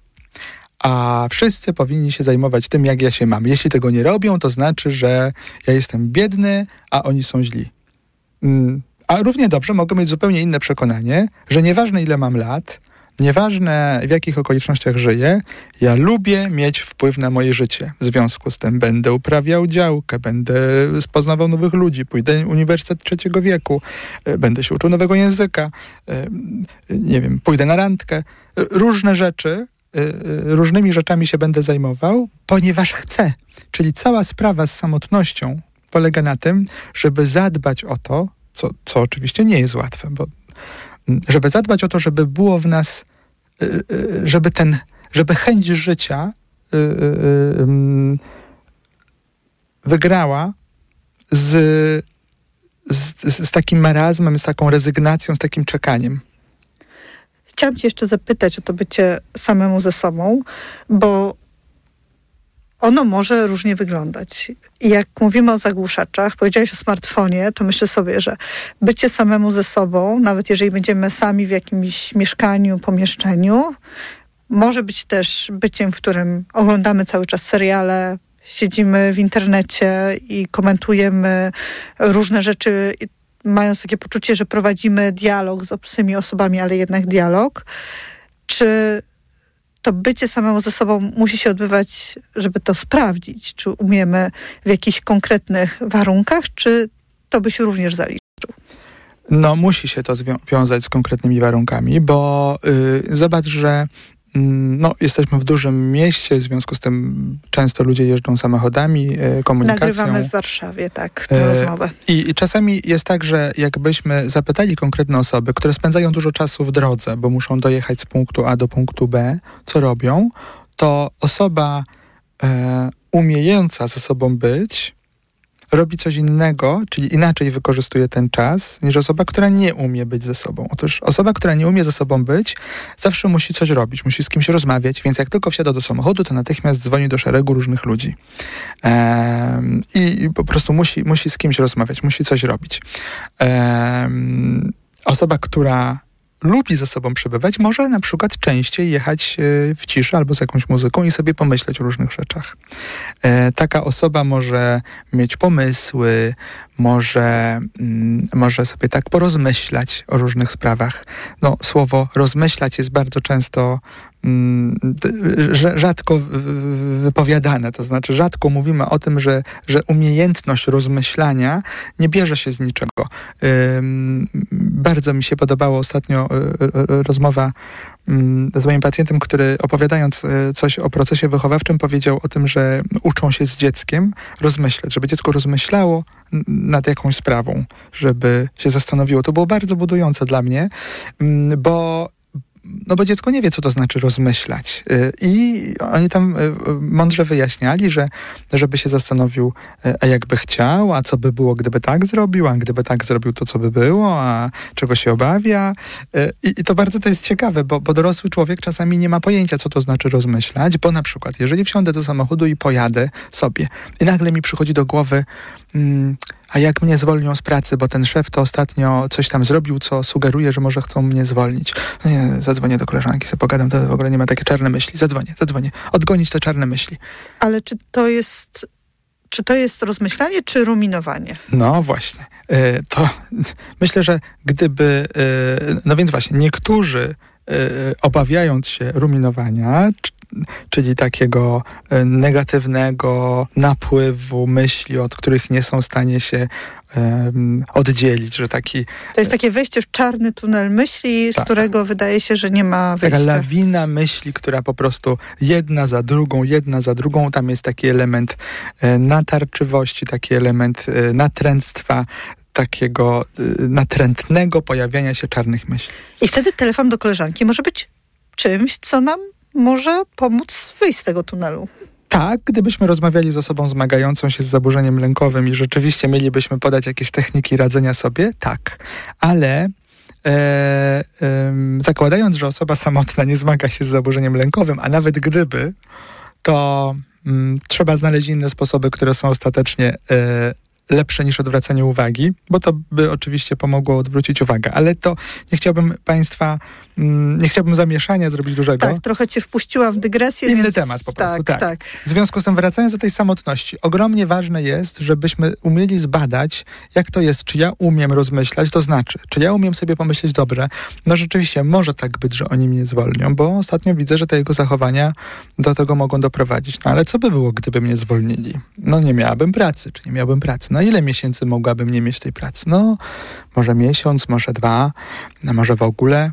a wszyscy powinni się zajmować tym, jak ja się mam. Jeśli tego nie robią, to znaczy, że ja jestem biedny, a oni są źli. Mm. A równie dobrze mogę mieć zupełnie inne przekonanie, że nieważne ile mam lat, nieważne w jakich okolicznościach żyję, ja lubię mieć wpływ na moje życie. W związku z tym będę uprawiał działkę, będę poznawał nowych ludzi, pójdę na uniwersytet trzeciego wieku, e, będę się uczył nowego języka, e, nie wiem, pójdę na randkę. Różne rzeczy, y, różnymi rzeczami się będę zajmował, ponieważ chcę. Czyli cała sprawa z samotnością polega na tym, żeby zadbać o to, co, co oczywiście nie jest łatwe, bo żeby zadbać o to, żeby było w nas, y, żeby ten, żeby chęć życia mm, wygrała z, z, z takim marazmem, z taką rezygnacją, z takim czekaniem. Chciałam Cię jeszcze zapytać o to bycie samemu ze sobą, bo ono może różnie wyglądać. I jak mówimy o zagłuszaczach, powiedziałeś o smartfonie, to myślę sobie, że bycie samemu ze sobą, nawet jeżeli będziemy sami w jakimś mieszkaniu, pomieszczeniu, może być też byciem, w którym oglądamy cały czas seriale, siedzimy w internecie i komentujemy różne rzeczy mając takie poczucie, że prowadzimy dialog z obcymi osobami, ale jednak dialog, czy to bycie samemu ze sobą musi się odbywać, żeby to sprawdzić, czy umiemy w jakichś konkretnych warunkach, czy to by się również zaliczył? No, musi się to związać z konkretnymi warunkami, bo yy, zobacz, że no, jesteśmy w dużym mieście, w związku z tym często ludzie jeżdżą samochodami, e, komunikacją. Nagrywamy w Warszawie, tak, tę e, rozmowę. I, I, czasami jest tak, że jakbyśmy zapytali konkretne osoby, które spędzają dużo czasu w drodze, bo muszą dojechać z punktu A do punktu B, co robią, to osoba e, umiejąca ze sobą być, robi coś innego, czyli inaczej wykorzystuje ten czas, niż osoba, która nie umie być ze sobą. Otóż osoba, która nie umie ze sobą być, zawsze musi coś robić, musi z kimś rozmawiać, więc jak tylko wsiada do samochodu, to natychmiast dzwoni do szeregu różnych ludzi. Ehm, i, po prostu musi, musi z kimś rozmawiać, musi coś robić. Ehm, osoba, która lubi ze sobą przebywać, może na przykład częściej jechać e, w ciszy albo z jakąś muzyką i sobie pomyśleć o różnych rzeczach. E, taka osoba może mieć pomysły, może, mm, może sobie tak porozmyślać o różnych sprawach. No, słowo rozmyślać jest bardzo często rzadko wypowiadane, to znaczy rzadko mówimy o tym, że, że umiejętność rozmyślania nie bierze się z niczego. Bardzo mi się podobało ostatnio e, e, rozmowa Mm, z moim pacjentem, który opowiadając e, coś o procesie wychowawczym powiedział o tym, że uczą się z dzieckiem rozmyślać, żeby dziecko rozmyślało nad jakąś sprawą, żeby się zastanowiło. To było bardzo budujące dla mnie, mm, bo no bo dziecko nie wie, co to znaczy rozmyślać. Y, I oni tam y, mądrze wyjaśniali, że żeby się zastanowił, y, a jakby chciał, a co by było, gdyby tak zrobił, a gdyby tak zrobił, to co by było, a czego się obawia. I, i to bardzo to jest ciekawe, bo, bo dorosły człowiek czasami nie ma pojęcia, co to znaczy rozmyślać, bo na przykład, jeżeli wsiądę do samochodu i pojadę sobie i nagle mi przychodzi do głowy, mm, a jak mnie zwolnią z pracy, bo ten szef to ostatnio coś tam zrobił, co sugeruje, że może chcą mnie zwolnić. No nie, zadzwonię do koleżanki, sobie pogadam, to w ogóle nie ma takie czarne myśli. Zadzwonię, zadzwonię. Odgonić te czarne myśli. Ale czy to jest, czy to jest rozmyślanie, czy ruminowanie? No właśnie. E, to (laughs) myślę, że gdyby, e, no więc właśnie, niektórzy e, obawiając się ruminowania, czyli takiego e, negatywnego napływu myśli, od których nie są w stanie się um, oddzielić, że taki... To jest takie wejście w czarny tunel myśli, tak. z którego wydaje się, że nie ma wyjścia. Taka lawina myśli, która po prostu jedna za drugą, jedna za drugą, tam jest taki element e, natarczywości, taki element e, natręctwa, takiego natrętnego pojawiania się czarnych myśli. I wtedy telefon do koleżanki może być czymś, co nam może pomóc wyjść z tego tunelu. Tak, gdybyśmy rozmawiali z osobą zmagającą się z zaburzeniem lękowym i rzeczywiście mielibyśmy podać jakieś techniki radzenia sobie, tak. Ale e, e, zakładając, że osoba samotna nie zmaga się z zaburzeniem lękowym, a nawet gdyby, to Mm, trzeba znaleźć inne sposoby, które są ostatecznie e, lepsze niż odwracanie uwagi, bo to by oczywiście pomogło odwrócić uwagę, ale to nie chciałbym Państwa, nie chciałbym zamieszania zrobić dużego. Tak, trochę Cię wpuściłam w dygresję. Inny więc... temat po prostu, tak, tak. tak. W związku z tym wracając do tej samotności, ogromnie ważne jest, żebyśmy umieli zbadać, jak to jest, czy ja umiem rozmyślać, to znaczy, czy ja umiem sobie pomyśleć, dobrze, no rzeczywiście może tak być, że oni mnie zwolnią, bo ostatnio widzę, że te jego zachowania do tego mogą doprowadzić. No ale co by było, gdyby mnie zwolnili? No nie miałabym pracy, czy nie miałbym pracy? Na ile miesięcy mogłabym nie mieć tej pracy? No, może miesiąc, może dwa, a może w ogóle.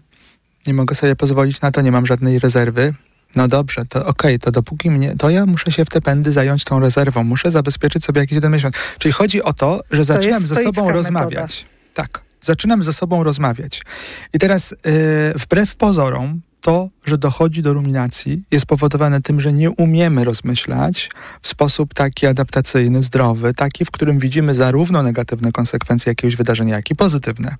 Nie mogę sobie pozwolić na to, nie mam żadnej rezerwy. No dobrze, to okej, okay, to dopóki mnie, to ja muszę się w te pędy zająć tą rezerwą, muszę zabezpieczyć sobie jakiś jeden miesiąc. Czyli chodzi o to, że zaczynam ze sobą metoda. rozmawiać. Tak, zaczynam ze sobą rozmawiać. I teraz yy, wbrew pozorom, to, że dochodzi do ruminacji, jest powodowane tym, że nie umiemy rozmyślać w sposób taki adaptacyjny, zdrowy, taki, w którym widzimy zarówno negatywne konsekwencje jakiegoś wydarzenia, jak i pozytywne.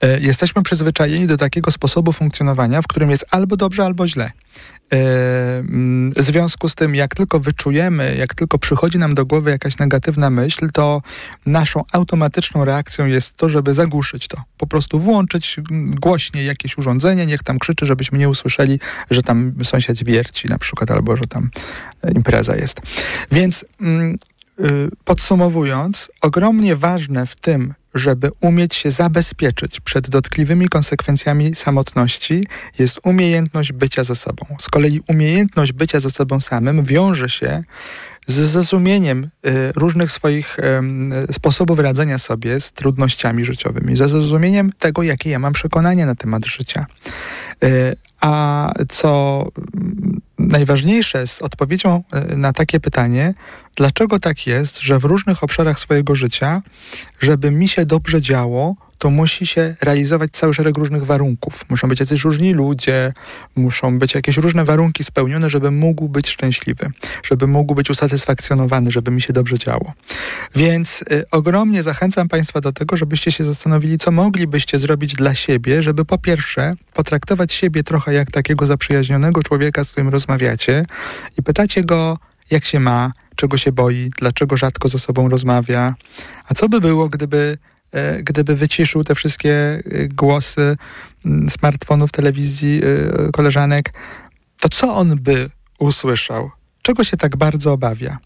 E, jesteśmy przyzwyczajeni do takiego sposobu funkcjonowania, w którym jest albo dobrze, albo źle. E, mm, w związku z tym, jak tylko wyczujemy, jak tylko przychodzi nam do głowy jakaś negatywna myśl, to naszą automatyczną reakcją jest to, żeby zagłuszyć to. Po prostu włączyć głośniej jakieś urządzenie, niech tam krzyczy, żebyśmy nie usłyszeli, że tam sąsiad wierci na przykład, albo że tam impreza jest. Więc mm, y, podsumowując, ogromnie ważne w tym, żeby umieć się zabezpieczyć przed dotkliwymi konsekwencjami samotności, jest umiejętność bycia ze sobą. Z kolei umiejętność bycia ze sobą samym wiąże się z zrozumieniem y, różnych swoich sposobów radzenia sobie z trudnościami życiowymi, ze zrozumieniem tego, jakie ja mam przekonania na temat życia. Y, a co najważniejsze z odpowiedzią y, na takie pytanie, dlaczego tak jest, że w różnych obszarach swojego życia, żeby mi się dobrze działo, to musi się realizować cały szereg różnych warunków. Muszą być jacyś różni ludzie, muszą być jakieś różne warunki spełnione, żeby mógł być szczęśliwy, żeby mógł być usatysfakcjonowany, żeby mi się dobrze działo. Więc y, ogromnie zachęcam Państwa do tego, żebyście się zastanowili, co moglibyście zrobić dla siebie, żeby po pierwsze potraktować siebie trochę jak takiego zaprzyjaźnionego człowieka, z którym rozmawiacie i pytacie go, jak się ma, czego się boi, dlaczego rzadko ze sobą rozmawia. A co by było, gdyby gdyby wyciszył te wszystkie e, głosy mm, smartfonów, telewizji, e, koleżanek, to co on by usłyszał? Czego się tak bardzo obawia?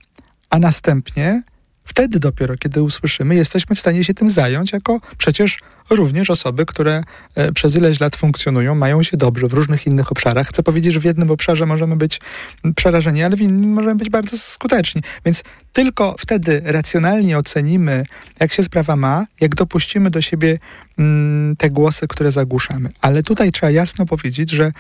A następnie, wtedy dopiero, kiedy usłyszymy, jesteśmy w stanie się tym zająć, jako przecież również osoby, które przez ileś lat funkcjonują, mają się dobrze w różnych innych obszarach. Chcę powiedzieć, że w jednym obszarze możemy być przerażeni, ale w innym możemy być bardzo skuteczni. Więc tylko wtedy racjonalnie ocenimy, jak się sprawa ma, jak dopuścimy do siebie te głosy, które zagłuszamy. Ale tutaj trzeba jasno powiedzieć, że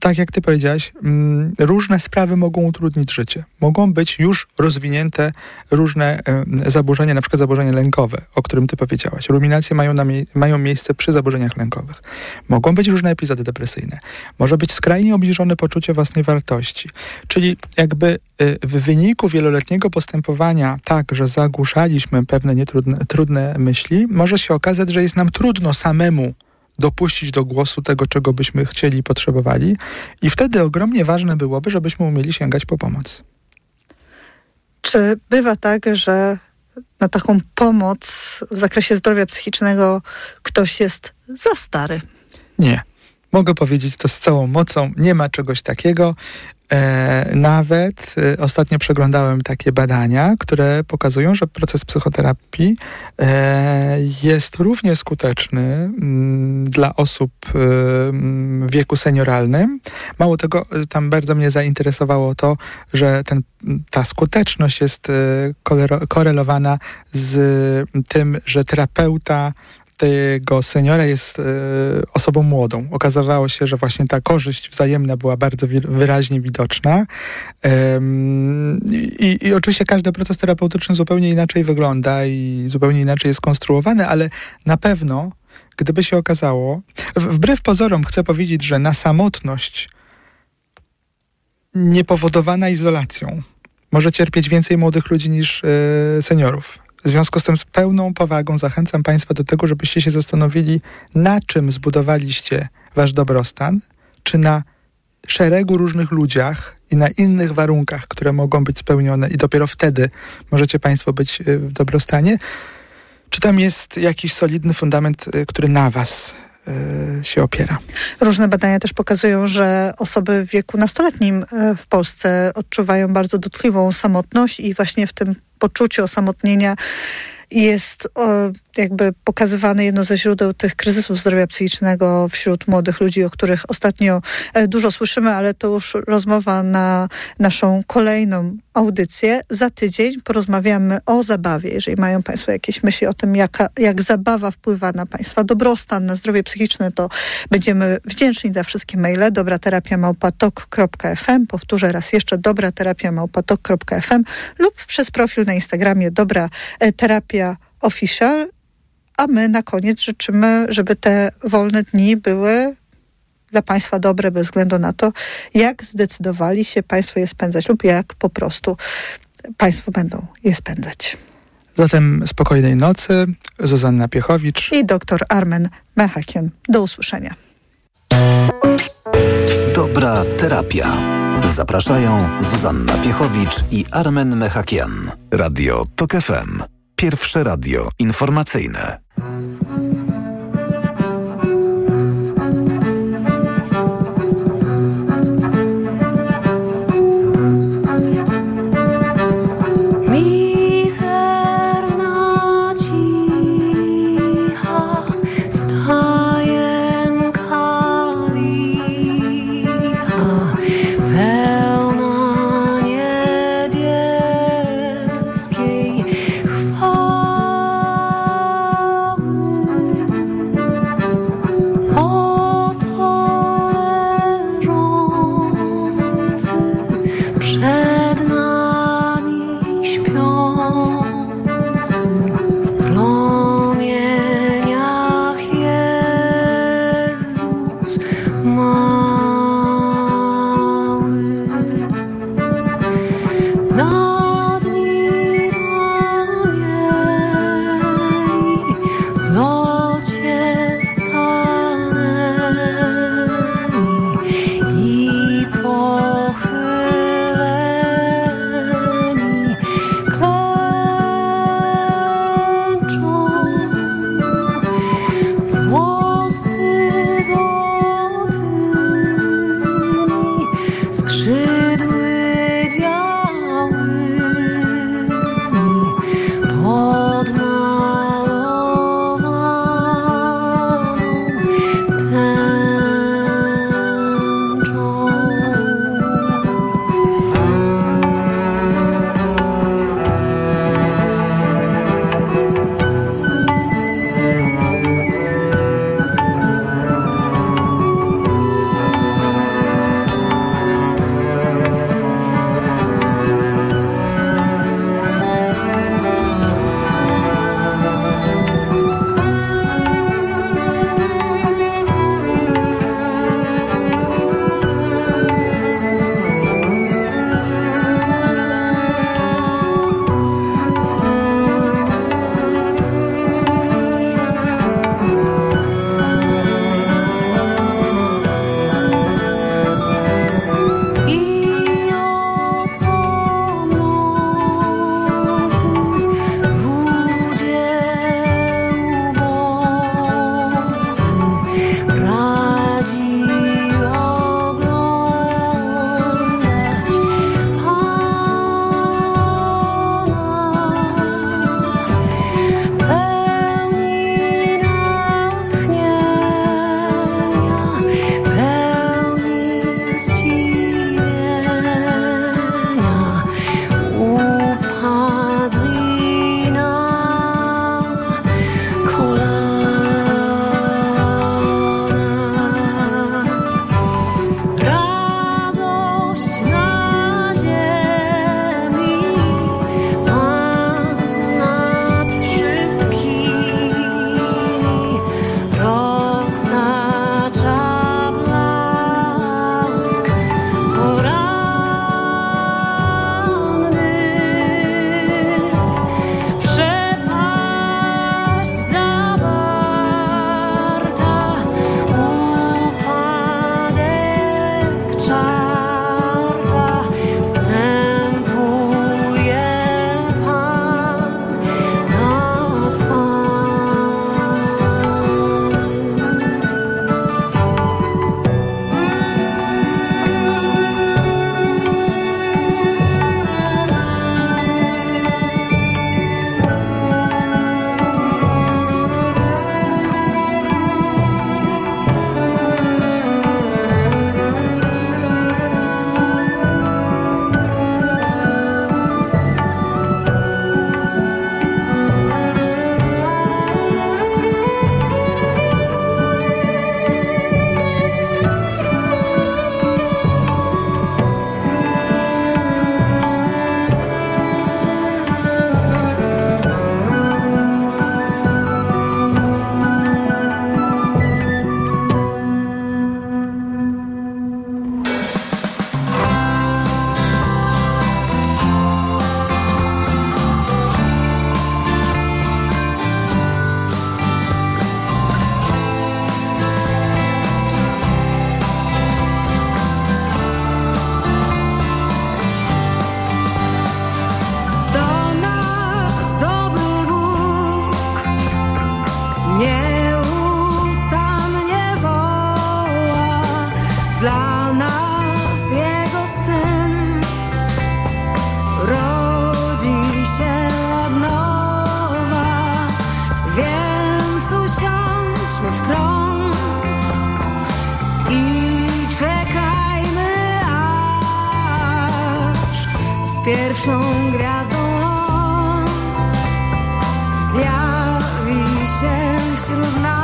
tak jak ty powiedziałaś, mm, różne sprawy mogą utrudnić życie. Mogą być już rozwinięte różne zaburzenia, na przykład zaburzenia lękowe, o którym ty powiedziałaś. Ruminacje mają, na mają miejsce przy zaburzeniach lękowych. Mogą być różne epizody depresyjne. Może być skrajnie obniżone poczucie własnej wartości. Czyli jakby y, w wyniku wieloletniego postępowania tak, że zagłuszaliśmy pewne nietrudne, trudne myśli, może się okazać, że jest nam trudno samemu dopuścić do głosu tego, czego byśmy chcieli i potrzebowali. I wtedy ogromnie ważne byłoby, żebyśmy umieli sięgać po pomoc. Czy bywa tak, że na taką pomoc w zakresie zdrowia psychicznego ktoś jest za stary? Nie. Mogę powiedzieć to z całą mocą, nie ma czegoś takiego. E, nawet e, ostatnio przeglądałem takie badania, które pokazują, że proces psychoterapii e, jest równie skuteczny mm, dla osób mm, w wieku senioralnym. Mało tego, tam bardzo mnie zainteresowało to, że ten, ta skuteczność jest korelowana z tym, że terapeuta tego seniora jest e, osobą młodą. Okazało się, że właśnie ta korzyść wzajemna była bardzo wyraźnie widoczna. i, I oczywiście każdy proces terapeutyczny zupełnie inaczej wygląda i zupełnie inaczej jest konstruowany, ale na pewno, gdyby się okazało, wbrew pozorom chcę powiedzieć, że na samotność niepowodowana izolacją może cierpieć więcej młodych ludzi niż e, seniorów. W związku z tym z pełną powagą zachęcam Państwa do tego, żebyście się zastanowili, na czym zbudowaliście Wasz dobrostan, czy na szeregu różnych ludziach i na innych warunkach, które mogą być spełnione, i dopiero wtedy możecie Państwo być y, w dobrostanie? Czy tam jest jakiś solidny fundament, y, który na Was y, się opiera. Różne badania też pokazują, że osoby w wieku nastoletnim w Polsce odczuwają bardzo dotkliwą samotność i właśnie w tym poczuciu osamotnienia jest jakby pokazywane jedno ze źródeł tych kryzysów zdrowia psychicznego wśród młodych ludzi, o których ostatnio e, dużo słyszymy, ale to już rozmowa na naszą kolejną audycję. Za tydzień porozmawiamy o zabawie. Jeżeli mają Państwo jakieś myśli o tym, jaka, jak zabawa wpływa na Państwa dobrostan, na zdrowie psychiczne, to będziemy wdzięczni za wszystkie maile. Dobra terapia małpatok.fm. Powtórzę raz jeszcze, dobra terapia małpatok.fm lub przez profil na Instagramie dobra terapia official a my na koniec życzymy, żeby te wolne dni były dla Państwa dobre bez względu na to, jak zdecydowali się Państwo je spędzać lub jak po prostu Państwo będą je spędzać. Zatem spokojnej nocy. Zuzanna Piechowicz i dr Armen Mechakian. Do usłyszenia. Dobra terapia. Zapraszają Zuzanna Piechowicz i Armen Mechakian. Radio TOK FM. Pierwsze radio informacyjne. Się wśród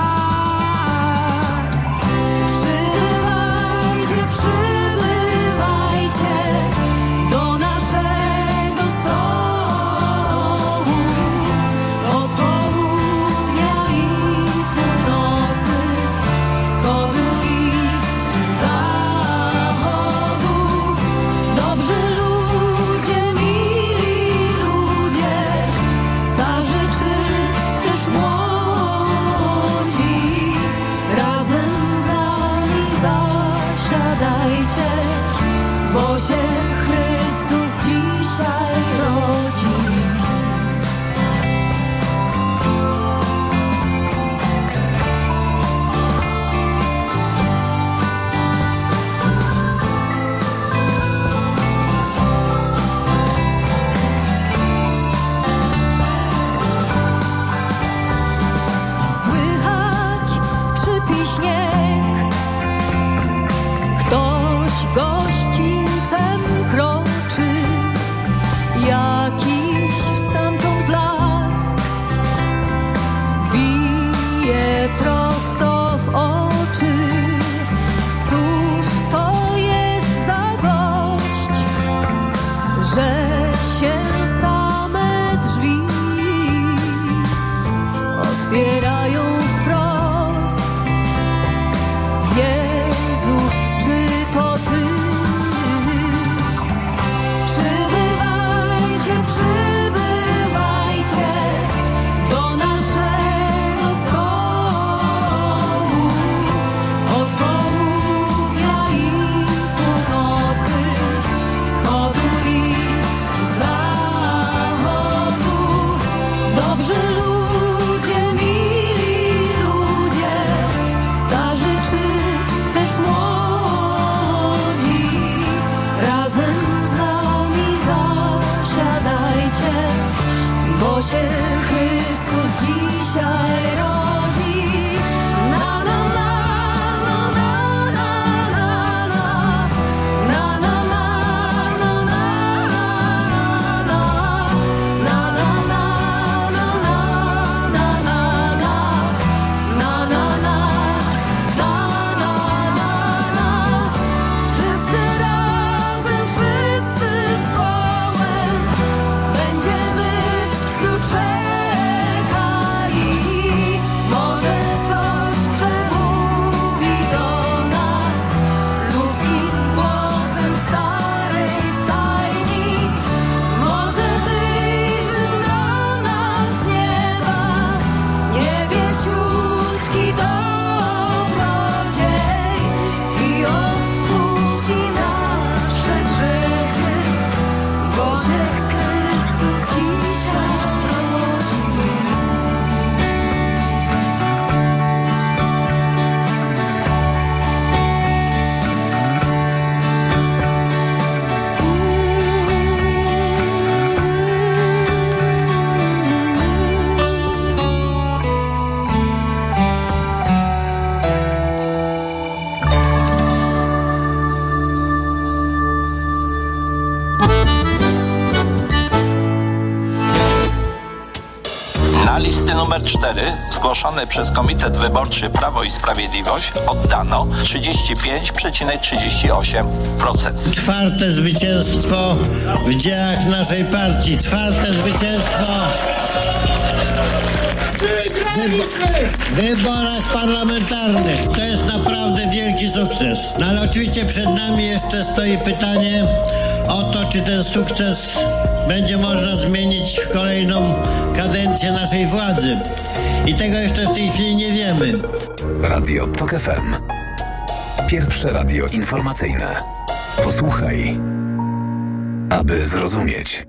4, zgłoszony przez Komitet Wyborczy Prawo i Sprawiedliwość, oddano 35,38%. Czwarte zwycięstwo w dziełach naszej partii. Czwarte zwycięstwo w wyborach parlamentarnych. To jest naprawdę wielki sukces. No ale oczywiście przed nami jeszcze stoi pytanie o to, czy ten sukces będzie można zmienić w kolejną kadencję naszej władzy. I tego jeszcze w tej chwili nie wiemy. Radio TOK FM. Pierwsze radio informacyjne. Posłuchaj, aby zrozumieć.